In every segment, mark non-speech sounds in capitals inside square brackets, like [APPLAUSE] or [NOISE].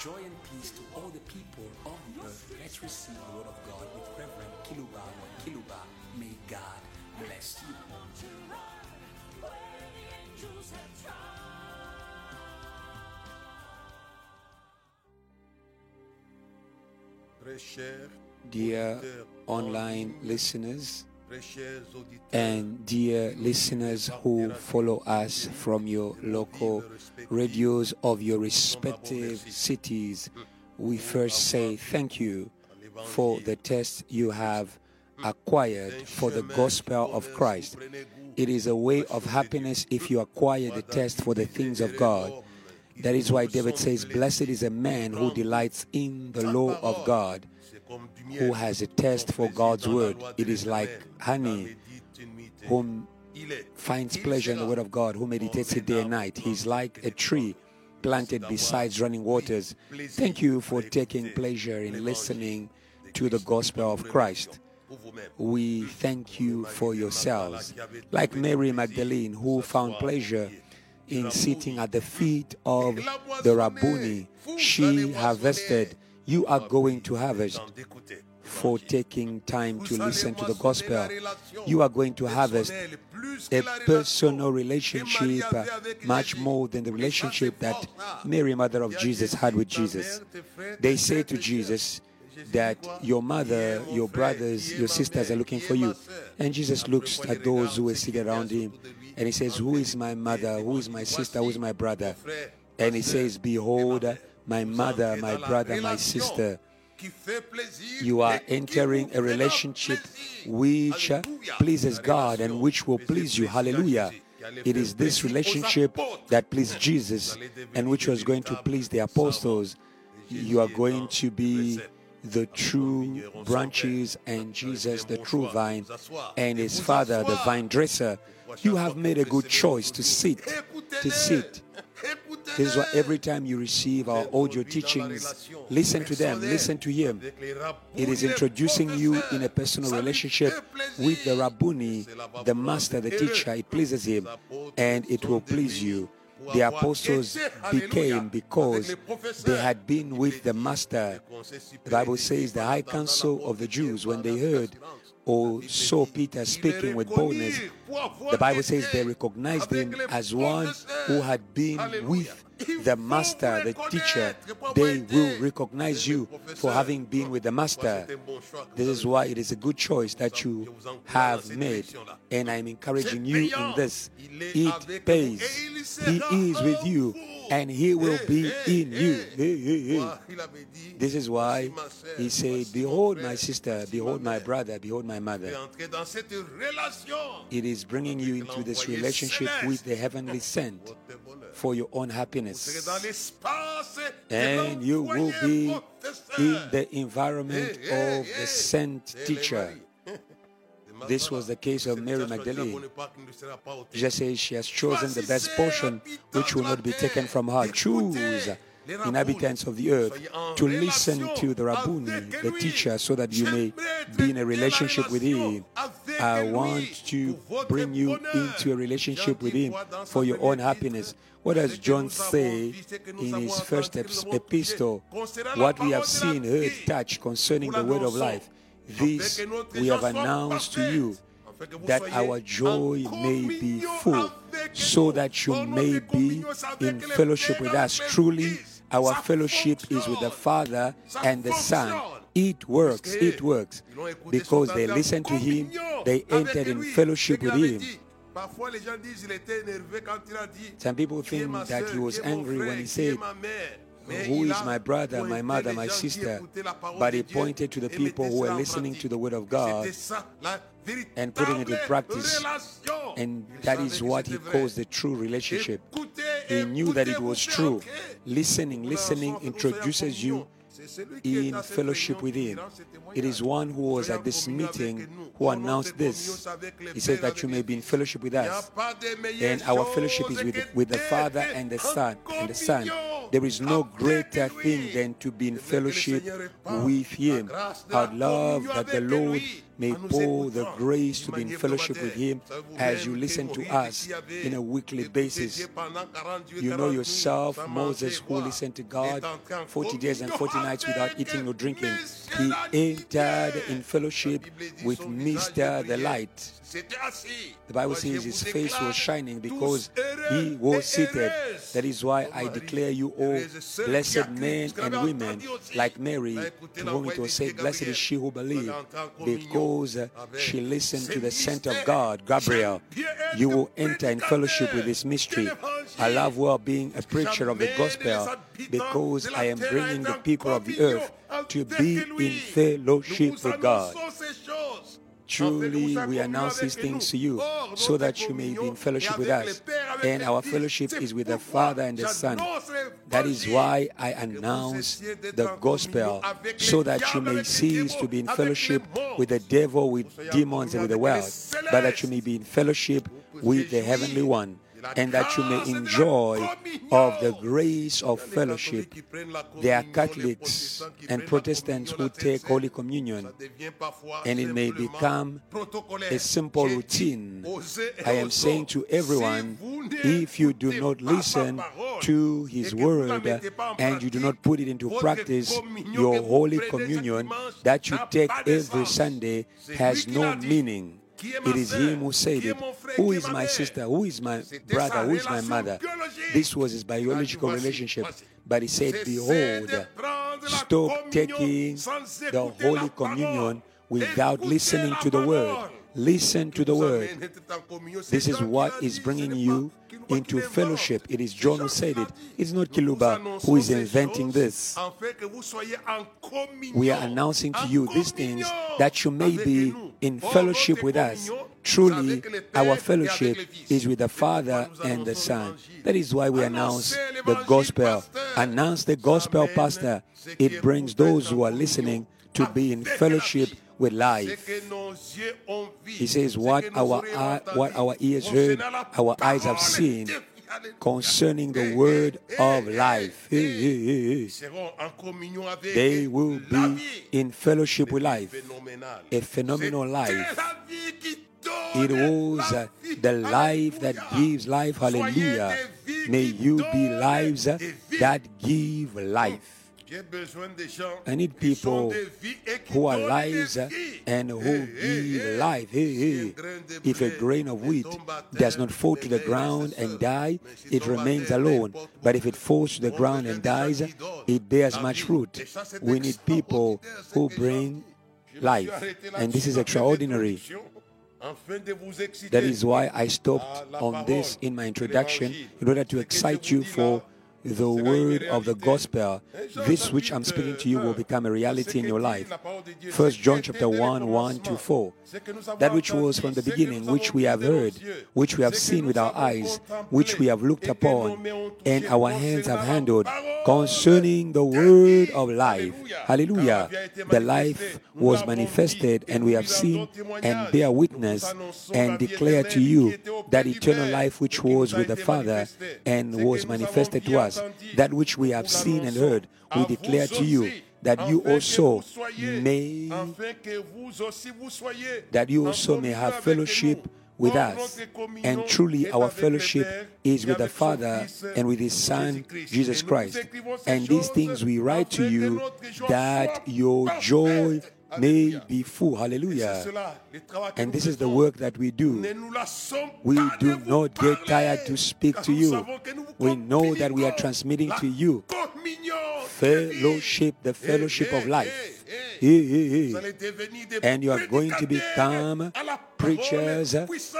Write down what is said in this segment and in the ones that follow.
Joy and peace to all the people of the earth. Let's receive the word of God with Reverend Kiluba or Kiluba. May God bless you. Dear online listeners, and dear listeners who follow us from your local radios of your respective cities, we first say thank you for the test you have acquired for the gospel of Christ. It is a way of happiness if you acquire the test for the things of God. That is why David says, Blessed is a man who delights in the law of God, who has a test for God's word. It is like honey, whom finds pleasure in the word of God, who meditates it day and night. He's like a tree planted beside running waters. Thank you for taking pleasure in listening to the gospel of Christ. We thank you for yourselves. Like Mary Magdalene, who found pleasure in sitting at the feet of the Rabboni, she harvested. You are going to harvest for taking time to listen to the gospel. You are going to harvest a personal relationship uh, much more than the relationship that Mary, mother of Jesus, had with Jesus. They say to Jesus, that your mother, your brothers, your sisters are looking for you. And Jesus looks at those who are sitting around him and he says, Who is my mother? Who is my sister? Who is my brother? And he says, Behold, my mother, my brother, my sister. You are entering a relationship which uh, pleases God and which will please you. Hallelujah. It is this relationship that pleased Jesus and which was going to please the apostles. You are going to be the true branches and Jesus the true vine and his father the vine dresser. You have made a good choice to sit, to sit. This is why every time you receive our audio teachings, listen to them, listen to him. It is introducing you in a personal relationship with the Rabboni, the master, the teacher. It pleases him and it will please you the apostles became because they had been with the master. The Bible says the high council of the Jews, when they heard Oh, or saw Peter speaking with boldness, the Bible says they recognized him as one who had been with the master, the teacher. They will recognize you for having been with the master. This is why it is a good choice that you have made. And I'm encouraging you in this. It pays. He is with you and he will be in you. This is why he said, Behold my sister, behold my brother, behold my mother. It is bringing you into this relationship with the heavenly sent for your own happiness. And you will be in the environment of the sent teacher. This was the case of Mary Magdalene. Jesus says she has chosen the best portion which will not be taken from her. Choose inhabitants of the earth to listen to the Rabboni, the teacher, so that you may be in a relationship with him. I want to bring you into a relationship with him for your own happiness. What does John say in his first epistle? What we have seen, heard, touched concerning the word of life. This we have announced to you that our joy may be full, so that you may be in fellowship with us. Truly, our fellowship is with the Father and the Son. It works, it works. Because they listened to Him, they entered in fellowship with Him. Some people think that he was angry when he said, who is my brother, my mother, my sister? But he pointed to the people who were listening to the word of God and putting it in practice. And that is what he calls the true relationship. He knew that it was true. Listening, listening introduces you in fellowship with him. It is one who was at this meeting who announced this. He says that you may be in fellowship with us. And our fellowship is with, with the Father and the Son and the Son. There is no greater thing than to be in fellowship with Him. I'd love that the Lord may pour the grace to be in fellowship with Him as you listen to us in a weekly basis. You know yourself, Moses, who listened to God 40 days and 40 nights without eating or drinking. He entered in fellowship with Mr. the Light. The Bible says his face was shining because he was seated. That is why I declare you all blessed men and women like Mary, to whom it was said, Blessed is she who believed, because Uh, she listened to the sent of God, Gabriel. You will enter in fellowship with this mystery. I love well being a preacher of the gospel because I am bringing the people of the earth to be in fellowship with God. Truly, we announce these things to you so that you may be in fellowship with us. And our fellowship is with the Father and the Son. That is why I announce the gospel so that you may cease to be in fellowship with the devil, with demons, and with the world, but that you may be in fellowship with the heavenly one and that you may enjoy of the grace of fellowship. There are Catholics and Protestants who take Holy Communion, and it may become a simple routine. I am saying to everyone, if you do not listen to His Word and you do not put it into practice, your Holy Communion that you take every Sunday has no meaning. It is him who said it. Who is my sister? Who is my brother? Who is my mother? This was his biological relationship. But he said, Behold, stop taking the Holy Communion without listening to the word. Listen to the word. This is what is bringing you into fellowship. It is John who said it. It's not Kiluba who is inventing this. We are announcing to you these things that you may be in fellowship with us. Truly, our fellowship is with the Father and the Son. That is why we announce the gospel. Announce the gospel, Pastor. It brings those who are listening to be in fellowship with life. He says, What our, what our ears heard, our eyes have seen concerning the word of life. They will be in fellowship with life, a phenomenal life. It was the life that gives life. Hallelujah. May you be lives that give life. I need people who are lives and who give life. If a grain of wheat does not fall to the ground and die, it remains alone. But if it falls to the ground and dies, it bears much fruit. We need people who bring life. And this is extraordinary. That is why I stopped on this in my introduction in order to excite you for the word of the gospel, this which I'm speaking to you will become a reality in your life. First John chapter 1, 1 to 4. That which was from the beginning, which we have heard, which we have seen with our eyes, which we have looked upon, and our hands have handled, concerning the word of life. Hallelujah. The life was manifested, and we have seen and bear witness and declare to you that eternal life which was with the Father and was manifested to us. That which we have seen and heard, we declare to you that you also may that you also may have fellowship with us. And truly, our fellowship is with the Father and with His Son, Jesus Christ. And these things we write to you that your joy may be full. Hallelujah. And this is the work that we do. We do not get tired to speak to you. We know that we are transmitting to you fellowship, the fellowship of life. And you are going to become preachers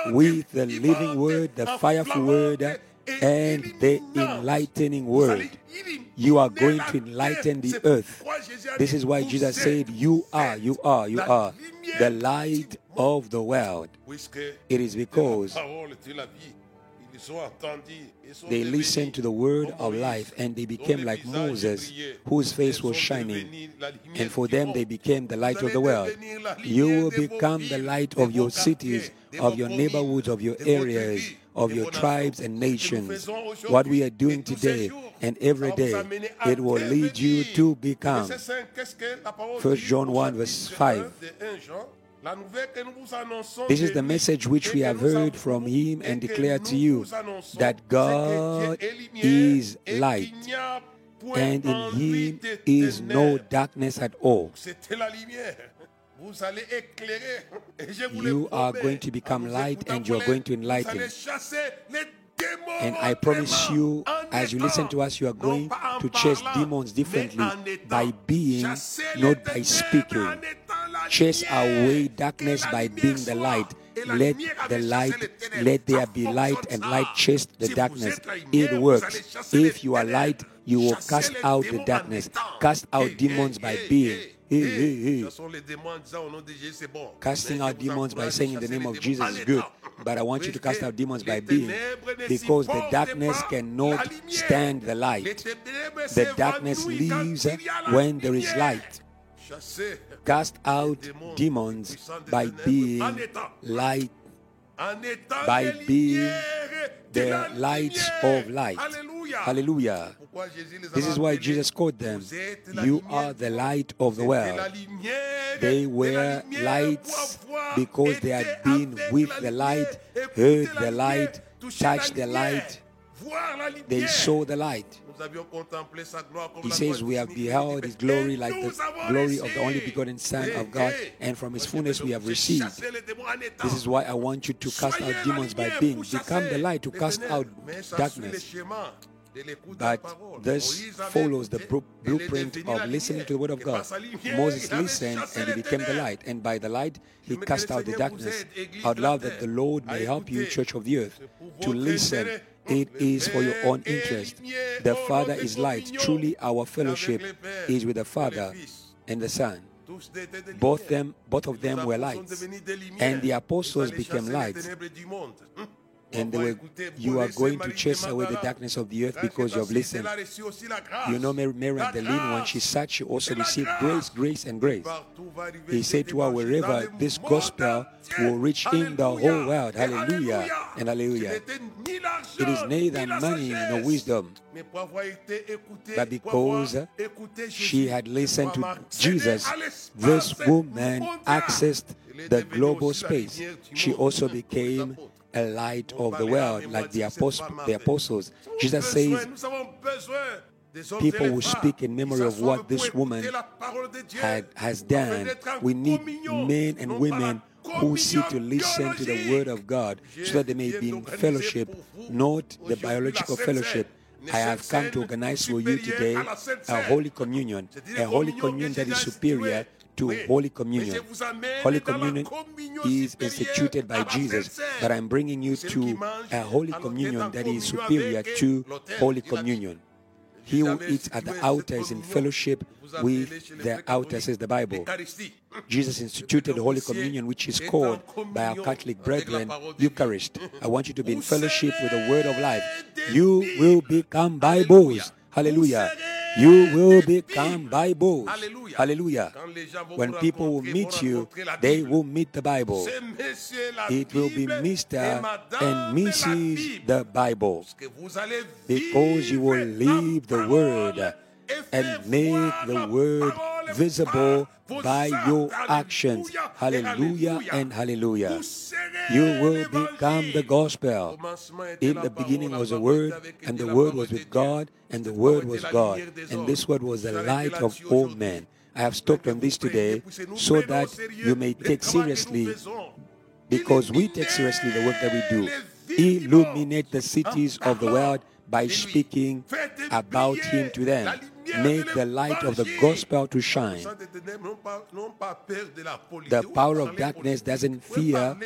with the living word, the fireful word, and the enlightening word. You are going to enlighten the earth. This is why Jesus said, You are, you are, you are the light of the world. It is because they listened to the word of life and they became like Moses, whose face was shining. And for them, they became the light of the world. You will become the light of your cities, of your neighborhoods, of your areas, of your tribes and nations. What we are doing today and every day, it will lead you to become. First John 1, verse 5. This is the message which we have heard from him and declared to you that God is light and in him is no darkness at all. You are going to become light and you are going to enlighten. And I promise you, as you listen to us, you are going to chase demons differently by being, not by speaking. Chase away darkness by being the light. Let the light, let there be light, and light chase the darkness. It works. If you are light, you will cast out the darkness, cast out demons by being. Hey, hey, hey. Casting out demons by saying in the name of Jesus is good, but I want you to cast out demons by being, because the darkness cannot stand the light. The darkness leaves when there is light. Cast out demons by being light, by being the lights of light. Hallelujah. This is why Jesus called them, You are the light of the world. They were lights because they had been with the light, heard the light, touched the light. They saw the light. He says, We have beheld his glory like the glory of the only begotten Son of God, and from his fullness we have received. This is why I want you to cast out demons by being. Become the light to cast out darkness. But this follows the blueprint of listening to the word of God. Moses listened and he became the light, and by the light he cast out the darkness. I'd love that the Lord may help you, Church of the Earth, to listen. It is for your own interest. The Father is light. Truly, our fellowship is with the Father and the Son. Both them, both of them were lights, and the apostles became lights and were, you are going to chase away the darkness of the earth because you have listened. You know, Mary, Mary Magdalene, when she sat, she also received grace, grace, and grace. He said to her, wherever this gospel will reach in the whole world, hallelujah and hallelujah. It is neither money nor wisdom, but because she had listened to Jesus, this woman accessed the global space. She also became a light of the world, like the, apost- the apostles. Jesus says, people will speak in memory of what this woman had, has done. We need men and women who seek to listen to the word of God so that they may be in fellowship, not the biological fellowship. I have come to organize for you today a holy communion, a holy communion that is superior to Holy Communion. Holy Communion is instituted by Jesus, but I'm bringing you to a Holy Communion that is superior to Holy Communion. He who eats at the altar is in fellowship with the altar, says the Bible. Jesus instituted Holy Communion, which is called by our Catholic brethren Eucharist. I want you to be in fellowship with the Word of life. You will become Bibles. Hallelujah. You will become Bibles. Hallelujah. Hallelujah. When people will meet you, they will meet the Bible. It will be Mr. and Mrs. the Bible. Because you will leave the Word and make the Word visible by your actions. Hallelujah and hallelujah. You will become the gospel. In the beginning was the Word, and the Word was with God, and the Word was God. And this Word was the light of all men. I have stopped on this today so that you may take seriously, because we take seriously the work that we do. Illuminate the cities of the world by speaking about Him to them make the light of the gospel to shine. The power of darkness doesn't fear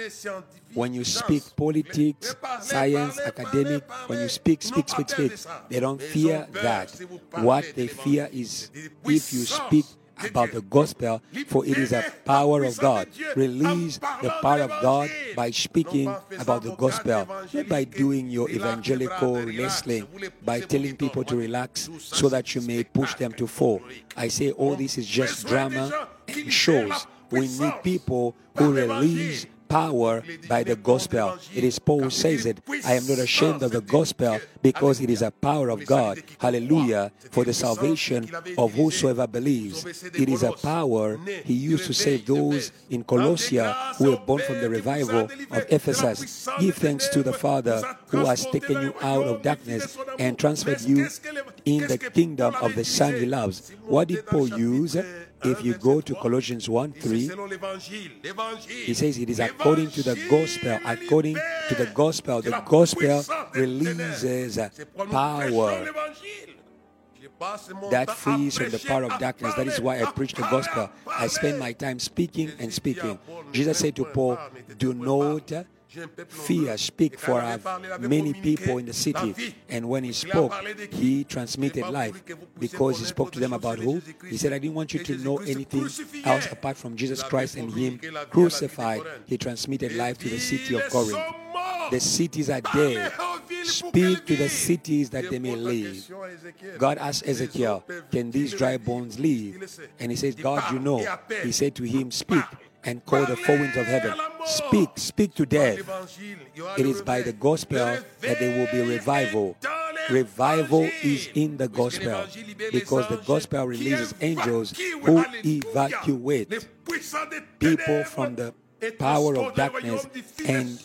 when you speak politics, science, academic, when you speak, speak, speak, speak. They don't fear that. What they fear is if you speak about the gospel, for it is a power of God. Release the power of God by speaking about the gospel, not by doing your evangelical wrestling, by telling people to relax so that you may push them to fall. I say all this is just drama and shows. We need people who release power by the gospel. It is Paul who says it. I am not ashamed of the gospel because it is a power of God. Hallelujah. For the salvation of whosoever believes. It is a power he used to save those in Colossia who were born from the revival of Ephesus. Give thanks to the Father who has taken you out of darkness and transferred you in the kingdom of the Son he loves. What did Paul use? If you go to Colossians 1 3, he says it is according to the gospel, according to the gospel. The gospel releases uh, power that frees from the power of darkness. That is why I preach the gospel. I spend my time speaking and speaking. Jesus said to Paul, Do not fear, speak, for many people in the city. And when he spoke, he transmitted life because he spoke to them about who? He said, I didn't want you to know anything else apart from Jesus Christ and Him crucified. He transmitted life to the city of Corinth. The cities are dead. Speak to the cities that they may live. God asked Ezekiel, Can these dry bones live? And he said, God, you know. He said to him, Speak and call the four winds of heaven. Speak, speak to death. It is by the gospel that there will be revival. Revival is in the gospel because the gospel releases angels who evacuate people from the power of darkness and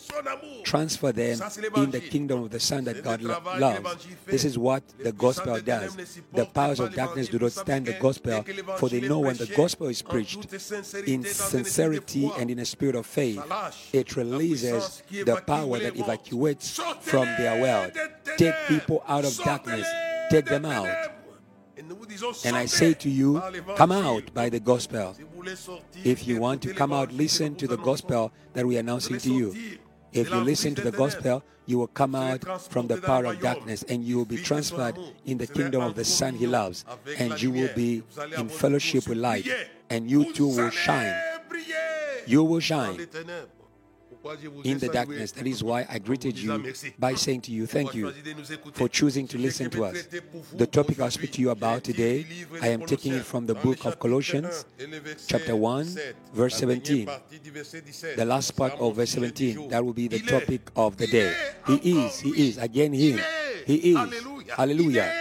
transfer them in the kingdom of the Son that God lo- loves. This is what the gospel does. The powers of darkness do not stand the gospel, for they know when the gospel is preached in sincerity and in a spirit of faith, it releases the power that evacuates from their world. Take people out of darkness, take them out. And I say to you, come out by the gospel. If you want to come out, listen to the gospel that we are announcing to you. If you listen to the gospel, you will come out from the power of darkness and you will be transferred in the kingdom of the Son He loves. And you will be in fellowship with light. And you too will shine. You will shine in the darkness. That is why I greeted you by saying to you, Thank you for choosing to listen to us. The topic I'll speak to you about today, I am taking it from the book of Colossians, chapter 1, verse 17. The last part of verse 17, that will be the topic of the day. He is, He is, again Him. He is. Hallelujah.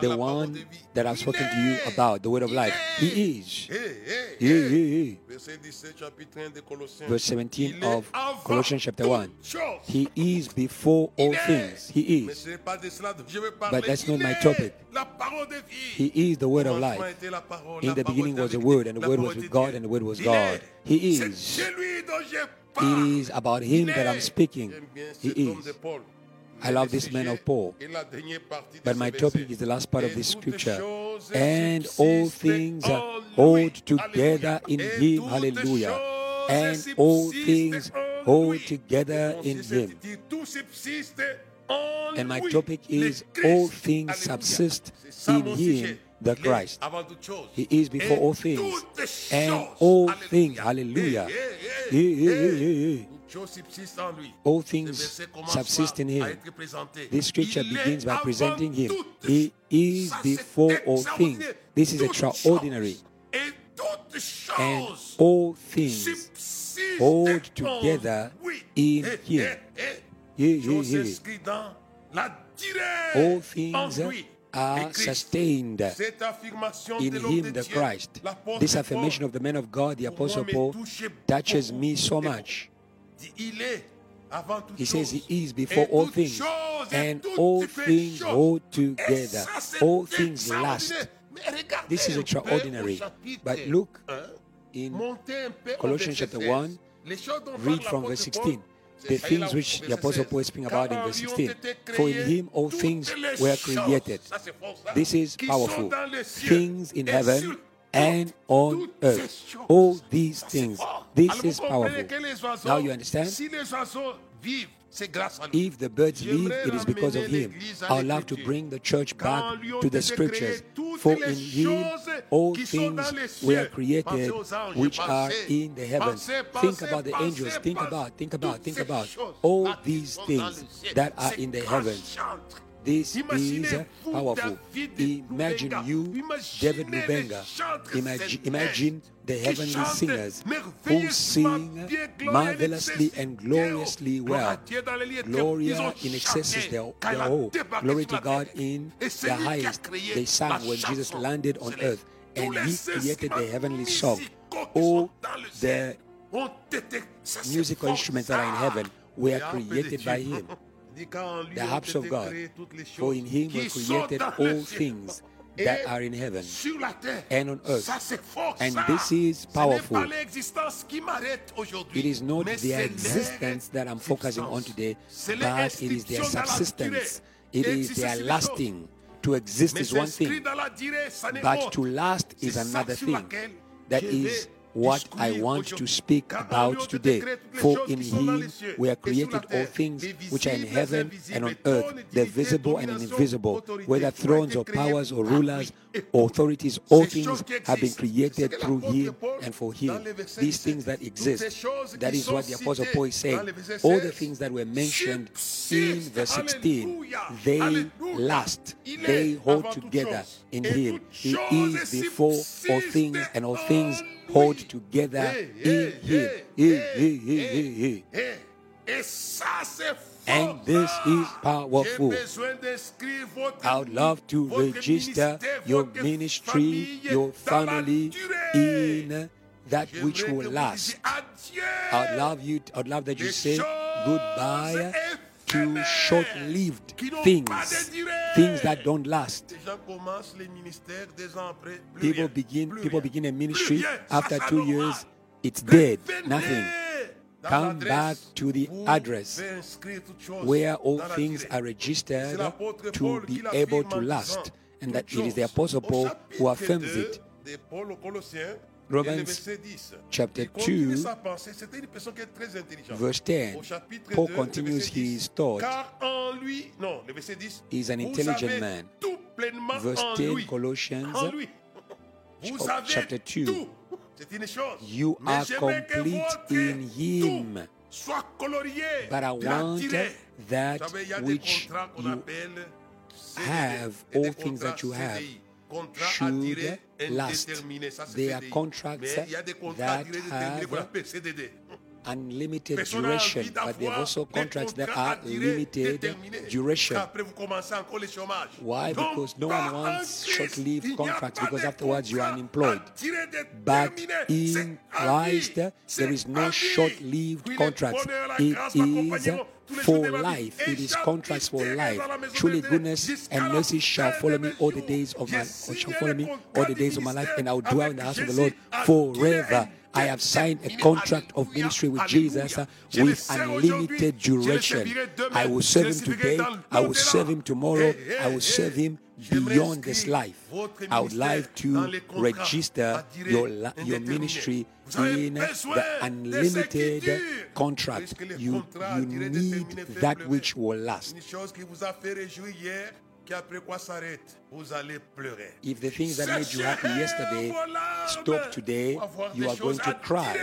The one that I've spoken to you about, the word of life. He is. Yeah. Verse 17 of Colossians chapter 1. He is before all things. He is. But that's not my topic. He is the word of life. In the beginning was the word, and the word was with God, and the word was God. He is. It is about him that I'm speaking. He is. I love this man of Paul. But my topic is the last part of this scripture. And all things are hold together in him. Hallelujah. And all things hold together in him. And my topic is all things subsist in him the Christ. He is before all things. And all things, hallelujah. All things subsist in him. This scripture begins by presenting him. He is before all things. This is extraordinary. And all things hold together in him. Yeah, yeah, yeah. All things are sustained in him, the Christ. This affirmation of the man of God, the Apostle Paul, touches me so much. He says he is before all things, and all things hold together. All things last. This is extraordinary. But look in Colossians chapter 1, read from verse 16 the things which the Apostle Paul is speaking about in verse 16. For in him all things were created. This is powerful. Things in heaven and on earth. All these things. This is powerful. Now you understand? If the birds live, it is because of him. I love to bring the church back to the scriptures. For in him all things were created which are in the heavens. Think about the angels. Think about, think about, think about all these things that are in the heavens. This is uh, powerful. Imagine you, David les Lubenga. Imagine, imagine the heavenly singers who sing marvelously and gloriously well. Dieu dans les lieux terres. Gloria in excelsis their, their. Glory to God in the lui qui a highest. They sang when Jesus landed on earth, and he created the heavenly song. All sont dans le the ciel ont été- ça, c'est musical instruments that are in heaven were Les harpes de created by him. [LAUGHS] Dit qu'en lui The harps of God. créées toutes les For in him were created all things that are in heaven sur la terre. and on earth. Ça, c'est fort, And this is powerful. pas l'existence qui m'arrête aujourd'hui, It is not mais the existence that I'm focusing on today, but it is their l'inscription dans la subsistance. durée. It is their lasting. To exist is one thing, dans la durée, ça n'est but to last is another thing. That is what I want to speak Car en lui about today. créées toutes les For in qui sont dans les him we are et sur la created all things which are in heaven and on earth, the visible and invisible, whether thrones or powers or rulers authorities, all things have been created c'est ce que through him and for him. These things that exist, that is what the Apostle Paul is saying. All the things that were mentioned in verse 16, they last, they hold together in him. He is before all things, and all things hold together in him. hey, Hey, hey, And this is powerful. besoin d'inscrire votre I would love to register your ministry, your family in that which will last. I'd love you. I'd love that you say goodbye to short-lived things, pas de durée. things that don't last. Les gens commencent les ministères deux ans après. plus People begin. People begin a ministry after two years. It's dead. Nothing. Come back to the address vous inscrire toutes choses where all things are registered to be able to last, and that it is the. Apostle Paul who affirms it. de Paul aux Colossiens, Romans et le verset 10, chapter 2, sa pensée. C'était une personne qui est très intelligente. Verse 10, Paul continues his thought. Car en lui, non, le verset 10, He's an intelligent man. Verse 10. Colossians, En lui. Vous Ch- avez chapter 2. Tout. C'est une chose. You are complete in eh, him. soit colorié But I want that Vous savez, il y a des which you have, all things that you have CDI. Contrat à should last. indéterminée, ça c'est They are contracts Mais il y a des contrats à that durée déterminée qu'on have. Unlimited duration, but there are also contracts that are limited duration. Après, vous commencez encore le chômage. Why? Because no one wants n'y a contracts because afterwards you are unemployed. But in. Christ, there is no short-lived Oui, le contracts. bonheur, la It is m'accompagneront tous les jours for de ma vie. life. It is contracts for life. dans la maison Surely de Dieu goodness and mercy shall follow me all the days of my shall follow me all the days of my life, and I will dwell in the house of the Lord forever. I have signed a contract of ministry with Jesus uh, with unlimited duration. I will serve him today. I will serve him tomorrow. I will serve him beyond this life. I would like to register your, your ministry in the de ce qui unlimited contract. You, you need that which will last. Une chose qui vous a fait réjouir hier, qui après quoi s'arrête, vous allez pleurer. If the things that made you happy yesterday Séchez vos larmes stop today, you are going to cry.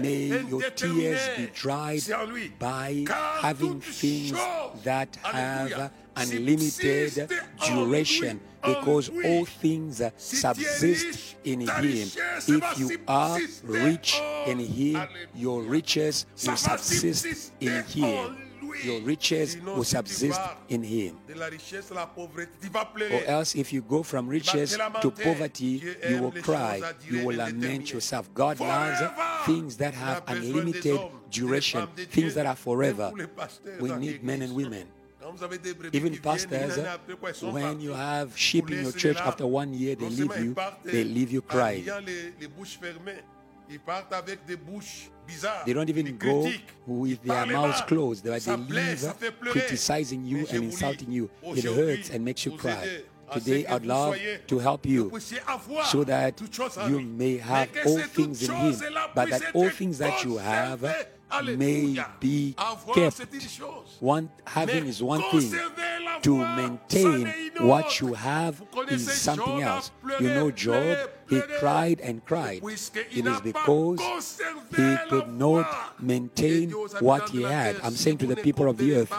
May your tears be dried C'est en lui. by having things that have unlimited duration because all things Si subsist in him. If you are rich in him, your riches will subsist in him. Your riches will subsist in him. De la richesse à la pauvreté, tu vas Or else, if you go from riches to poverty, you will cry, you will lament yourself. God loves things that have unlimited duration, things that are forever. pour les pasteurs We need men and women. Quand vous avez des brebis Even pastors, une année après quoi, ils sont when you have sheep in your church, after one year they leave you, they leave you crying. Ayant les, les bouches fermées. Ils partent avec des bouches bizarres. They don't even go with their mouths closed. They, Ça they blesse, leave ça fait pleurer. criticizing you and insulting you. It hurts and makes you cry. aider à ce Today, I'd love to help you vous puissiez avoir so that toutes choses en you may have all things in Him, but that all things that you have may be kept. One, having is one thing. To maintain what you have is something else. You know, Job, he cried and cried. It is because he could not maintain what he had. I'm saying to the people of the earth,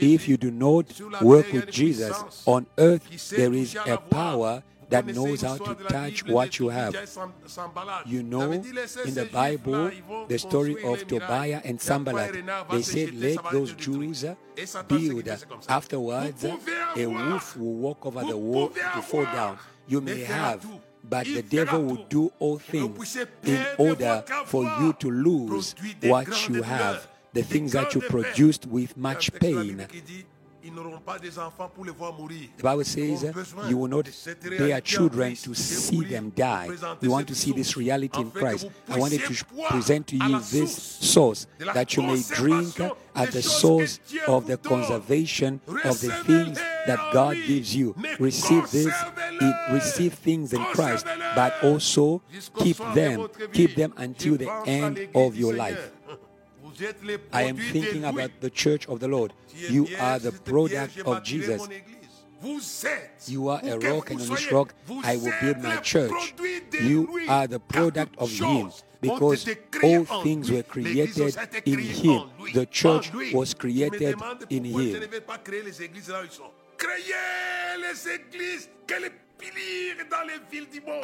if you do not work with Jesus on earth, there is a power that knows how to touch what you have. You know, in the Bible, the story of Tobiah and Sanballat. They said, Let those Jews uh, build. Afterwards, uh, a wolf will walk over the wall to fall down. You may have. But the devil will do all things in order for you to lose what you have, the things that you produced with much pain. Ils n'auront pas des enfants pour les voir mourir. The Bible says you will not bear children to see them die. You want to see this reality in Christ. I wanted to present to you this source that you may drink at the source of the conservation of the things that God gives you. Receive this, receive things in Christ, but also keep them, keep them until the end of your life. I am thinking about the church of the Lord. You are the product of Jesus. You are a rock, and on this rock I will build my church. You are the product of Him because all things were created in Him. The church was created in Him.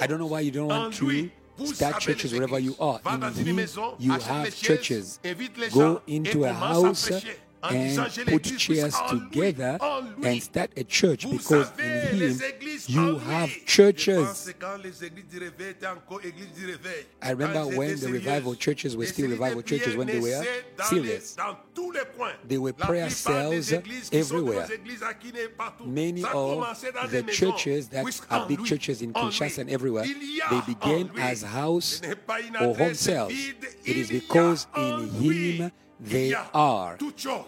I don't know why you don't want to start churches wherever you are. In you have churches. Go into a house and put chairs together and start a church because in Him you have churches. I remember when the revival churches were still revival churches, when they were serious, they were prayer cells everywhere. Many of the churches that are big churches in Kinshasa and everywhere, they began as house or home cells. It is because in Him they are.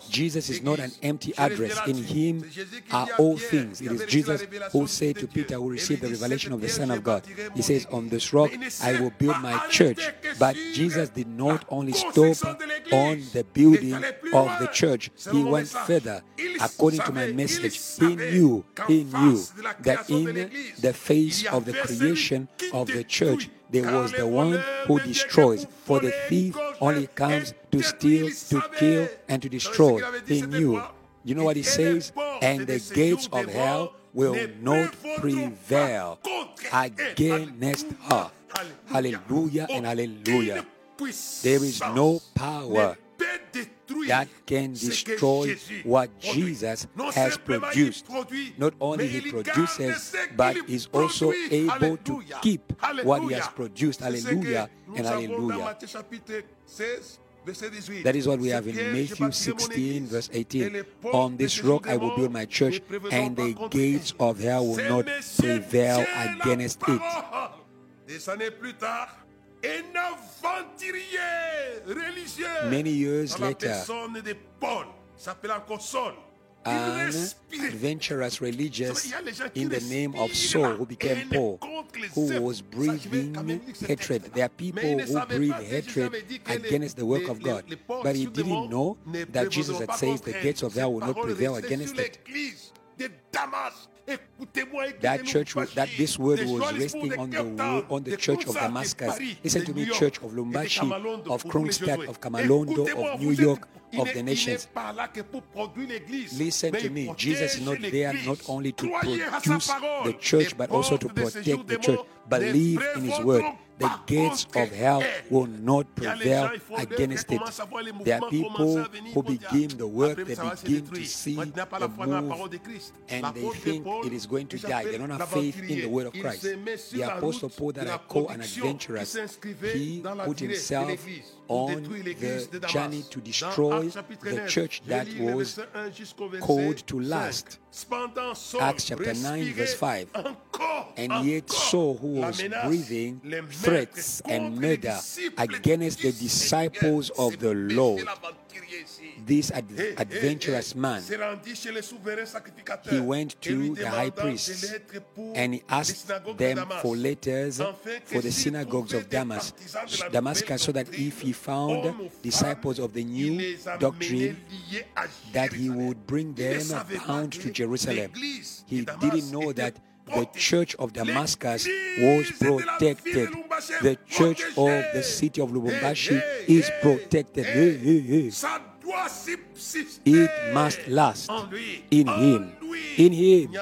Jesus is not an empty address. In him are all things. It is Jesus who said to Peter, who received the revelation of the Son of God, He says, On this rock I will build my church. But Jesus did not only stop on the building of the church, he went further. According to my message, he knew, he knew that in the face of the creation of the church, there was the one who destroys. For the thief only comes to steal, to kill, and to destroy. He knew. You know what he says? And the gates of hell will not prevail against her. Hallelujah and hallelujah. There is no power that can destroy what Jesus has produced. Not only he produces, but is also able to keep what he has produced. Hallelujah and hallelujah. That is what we have in Matthew 16, verse 18. On this rock I will build my church, and the gates of hell will not prevail against it. Many years later, an adventurous religious in the name of Saul who became Paul, who was breathing hatred. There are people who breathe hatred against the work of God, but he didn't know that Jesus had said the gates of hell will not prevail against it. That church, that this word was resting on the on the church of Damascus. Listen to me, church of Lubumbashi, of Kronstadt, of Kamalondo, of New York, of the nations. Listen to me. Jesus is not there not only to produce the church, but also to protect the church. Believe in His word the gates of hell will not prevail against it. There are people who begin the work, they begin to see the move, and they think it is going to die. They don't have faith in the word of Christ. The Apostle Paul that I call an adventurous, he put himself on the journey to destroy the church that was called to last. Acts chapter 9, verse 5. And yet Saul, who was breathing threats and murder against the disciples of the Lord, this ad- adventurous man, he went to the high priests and he asked them for letters for the synagogues of Damascus, Damascus, so that if he found disciples of the new doctrine, that he would bring them bound to Jerusalem. He didn't know that the church of Damascus was protected. The church of the city of Lubumbashi is protected continue. must last in Him. In Him.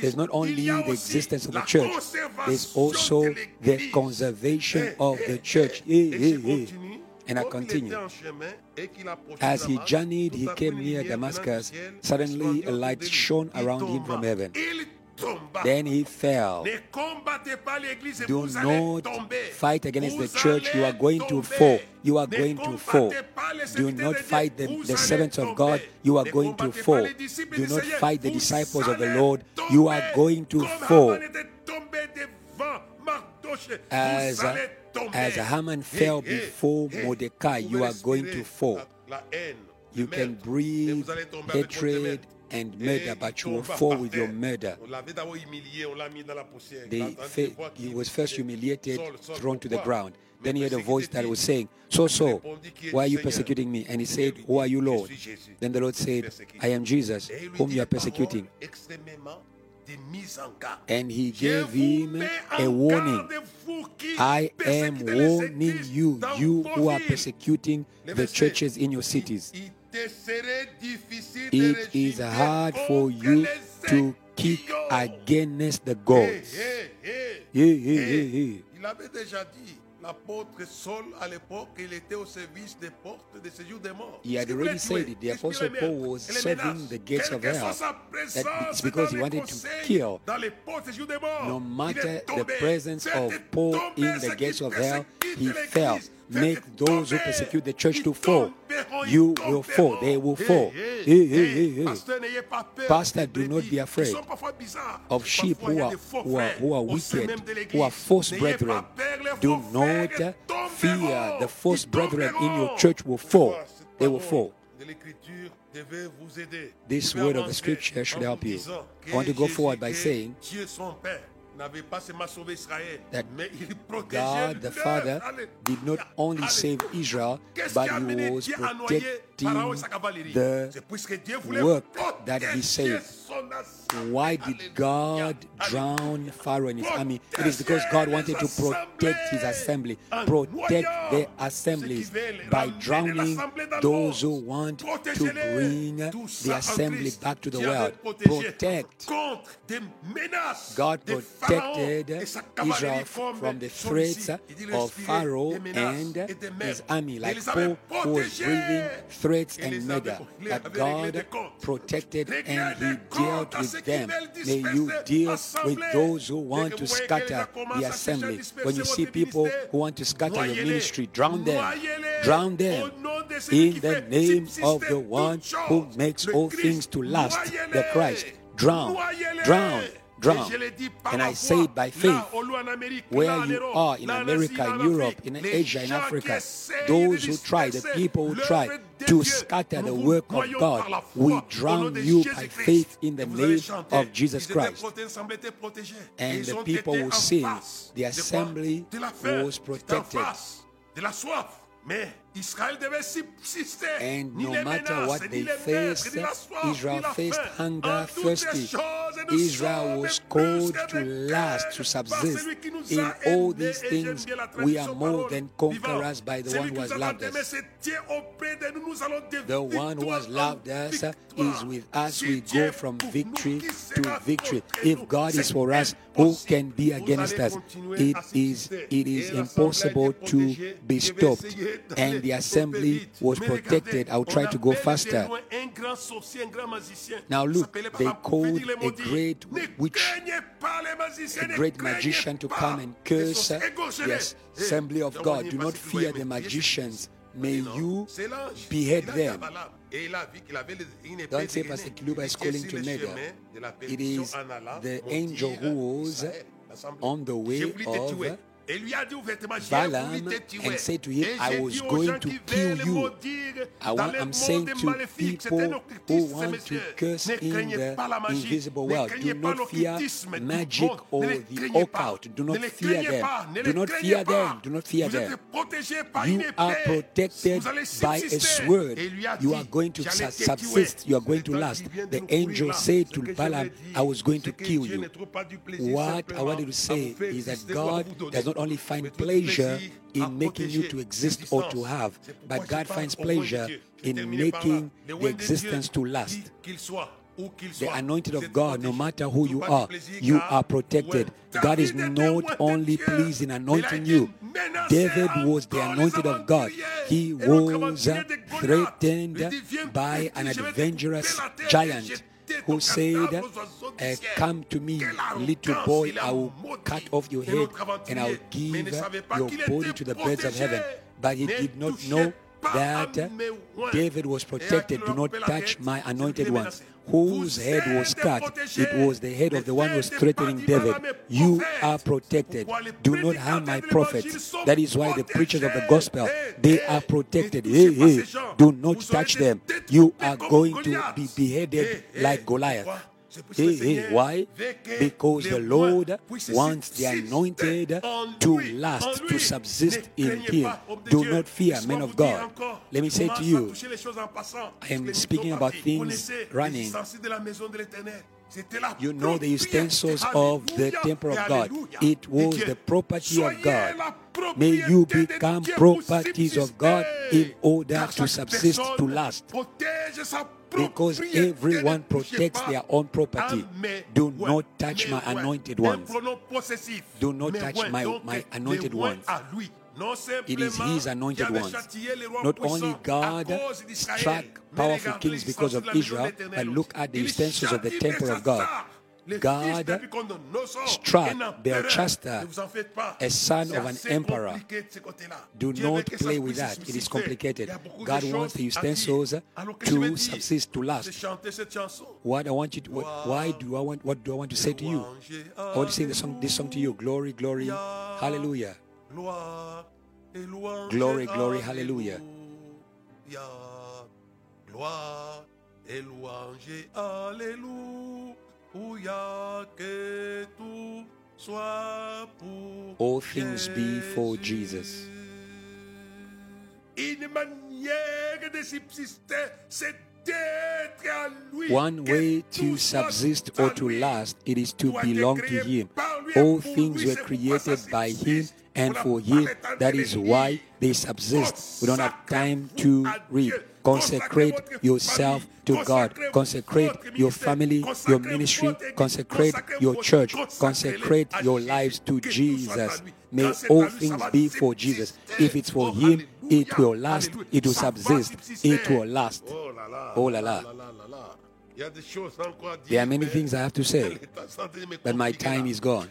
There's not only the existence of the church, there's also the conservation of the church. And I continue. As he journeyed, he came near Damascus. Suddenly, a light shone around him from heaven. Then he fell. Ne combattez pas l'Église et Do not fight against the church. You are going to fall. You are going to fall. Do not fight the, the servants of. God. You are going to fall. pas les disciples Do not fight the disciples of the Lord. You are going to fall. Haman était tombé devant Mardochée. As, as Haman fell before. Mordecai, you are going to fall. La, la haine, You can breathe vous allez tomber avec votre hatred. And murder, but you will fall with your murder. They he was first humiliated, thrown to the ground. Then he had a voice that was saying, Saul, Saul, why are you persecuting me? And he said, Who are you, Lord? Then the Lord said, I am Jesus, whom you are persecuting. And he gave him a warning. I am warning you, you who are persecuting the churches in your cities. Il te serait difficile It is hard for you to kick against the gods. hey, hey. Hey, hey, Hey, hey, hey. Il avait déjà dit, l'apôtre Saul, à l'époque, il était au service des portes de séjour des morts. He had already said it. The Apostle Paul was serving the gates of hell. it's because he wanted to kill. dans les portes de séjour des morts. No matter the presence of Paul in the gates of hell, he fell. Make those who persecute the church to fall. You will fall. They will fall. hey, Hey, hey, Pastor, do not be afraid qui sont parfois bizarres. of sheep who are, who are, who are wicked, who are false brethren. Do not fear the false brethren in your church will fall. They will fall. de l'Écriture devait vous aider. This word of the scripture should help you. I want to go forward by saying Dieu son Père n'avait pas seulement sauvé Israël, that mais il protégeait God the Father did not only save Israel, but qui a amené he was Dieu à noyer Pharaon et sa protecting cavalerie the C'est puisque Dieu voulait work that he saved. Why did God drown Pharaoh and his army? It is because God wanted to protect his assembly, protect their assemblies by drowning those who want to bring the assembly back to the world. Protect. contre des menaces God protected et sa cavalerie Israel from the threats ici. Il dit of Pharaoh and his army, like Paul who was breathing threats and murder. That avait réglé des God protected and He dealt with them. May you deal with those who want to scatter que les gens commencent the assembly. When you see people who want to scatter your ministry, drown them. Drown them Au nom de celui in the name of the one who makes all things to last, the Christ. Drown, drown, drown. Et je l'ai dit par And I say it by faith. au loin en Amérique, where you are in America, in Europe, in Asia, in Africa, those who try, the people who try to scatter the work of God, we drown you by faith in the Et vous allez name of Jesus Christ. protégés, l'assemblée était protégée. Et And the people will sing, the assembly De la faim, was Ils étaient en protected. Face de la soif. Mais Israël devait subsister. And no matter what they faced, maîtres, ni la soif, Israel faced hunger, thirsty. Israel was called to last, to subsist. celui qui nous In all these things, we are more than conquerors by the one who has loved us. se tient auprès de nous. Nous allons de The one who has loved us is with us. We go from victory to victory. If? God is for us, who can be against us? It is it is impossible to be stopped. And the assembly was protected. I'll try to go faster. Now look, they called a great witch, a great magician to come and curse. The assembly of God. Do not fear the magicians. May you behead them. Don't say. Pastor Kiluba is calling to la It is the angel who was on the way of Et lui a dit ouvertement, j'ai Balaam voulu te tuer. and said to him, I was going to kill you. I I'm saying to maléfiques, c'est un people who want to curse in the pas la magie. invisible world. Do not fear magic or the occult. Do not fear them. Do not fear them. Do not fear them. You are protected by a sword. Et il lui a You are going to j'allais su- te tuer. subsist. You are going to last. qui viens de The angel said to Balaam, I was going to kill you. ne trouve pas du plaisir What I wanted to say is that exister ou à God does not only find pleasure in making you to exist or to have, but God finds au roi de pleasure in terminerai par là. making the roi de Dieu, existence to last. qui qu'il soit, où qu'il The anointed of God, no matter who you are, you are protected. God is not only pleased in mais il a anointing you. David was the anointed of God. He was aventurier de Goliath. threatened Il dit, Viens by an tuer, je vais te adventurous couper la tête et giant who said, uh. Come to me, little boy, I will cut off your head and I'll give ne savait pas your body to the birds of heaven. But he did not know that. David was protected. Do not touch my anointed ones. Whose head was cut? It was the head of the one who was threatening David. mal à mes You are protected. Do not harm my prophets. That is why the preachers of the gospel Eh, they eh, are protected. Hey, hey, do not touch them. You are going to be beheaded Eh, eh, like Goliath. Hey, hey, why? Because the Lord wants the anointed to last, to subsist in Him. pas, homme de Do not fear, men of God. Let me say to you, toucher les choses en passant. I am speaking about things running. les ustensiles de la maison de l'Éternel. C'était la You know the utensils of the temple of God. It was the property of God. May you become properties of God in order to subsist, to last. Because everyone protects their own property. Do not touch my anointed ones. Do not touch my- my anointed ones. à lui. Non It is his anointed ones. châtié les rois Not only God struck powerful kings because of ustensiles de la maison Israel, but look at the utensils of the temple of God. Belshazzar, le fils God struck un empereur. Belshazzar, Ne vous en faites pas. a son of an emperor. compliqué de ce côté-là. Do not play with that. It is complicated. Il y a beaucoup de God wants the utensils Alors que je vais to subsist, to last. chanter cette chanson. What I want you to, why do I want, what do I want to say to you? I want to sing song, this song to you. Glory, glory, hallelujah. Gloire et louange. Glory, glory, hallelujah. Gloire et louange. Alléluia. Que tout soit All things be for Jesus. Une manière de subsister, c'est d'être à lui. One way to subsist or to last, it is to Tout a été belong to Him. par lui et All things were c'est pourquoi ça created by Him and for Him. le temps de That is why they subsist. We don't have time to read. Consecrate yourself to God. Consecrate your family, your ministry. Consecrate your church. Consecrate your lives to Jesus. May all things be for Jesus. If it's for Him, it will last. It will subsist. It will last. Oh là là. Là là. là là là. Il y a des choses encore à dire. There are many things I have to say, but my time is gone.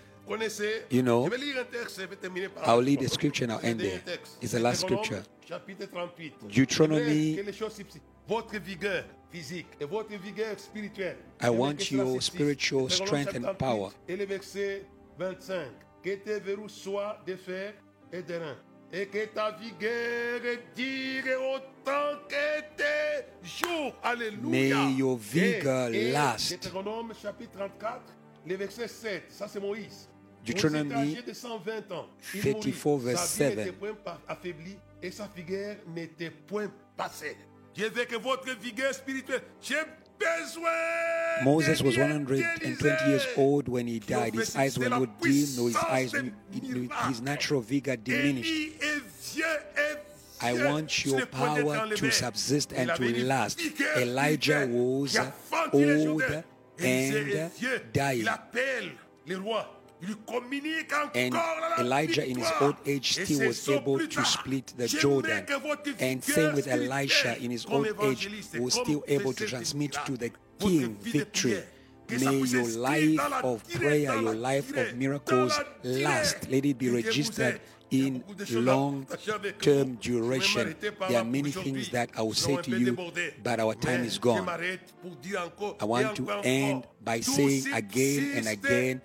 You know, je vais lire un texte, je vais terminer par I'll lead the scripture and I'll end there. It's the last scripture. Deuteronomy- Je voudrais que les choses subsistent. Votre vigueur physique et votre vigueur spirituelle. I want your spiritual strength and power. Et le verset 25. Que tes verrous soient de fer et d'airain. Et que ta vigueur dure autant que tes jours. Alléluia. May your vigor et last. Deutéronome chapitre 34, le verset 7. Ça, c'est Moïse. Deuteronomy Moïse était âgé de 120 ans. Il 34 verse 7. n'était point pa- affaiblie et sa vigueur n'était point passée. Dieu veut que votre vigueur spirituelle, j'ai besoin. Moses was bien 120 years old when he died. His eyes were not dim, nor his eyes, his natural vigor diminished. Élie est vieux et I want your n'est point d'être power to subsist and to last. Elijah was a fendu les old Jourdains. Élisée est and dying. Il appelle les rois. Il lui communique encore And Elijah, in his old age, still was able to split the Jordan. And same with Elisha in his old age, was still able to transmit to the king votre vie de victory. prière, que ça May your life of prayer, your life of miracles dans la tirée. last. Let it be Que Dieu vous registered aide. Il y a in beaucoup de choses à long partager avec vous. term duration. There are many things that I will say to you, but our time is gone. m'arrête pour dire encore I want to end by saying again and again,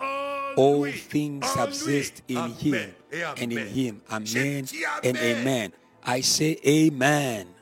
All things subsist in Him and in. Him. Amen and amen. I say amen.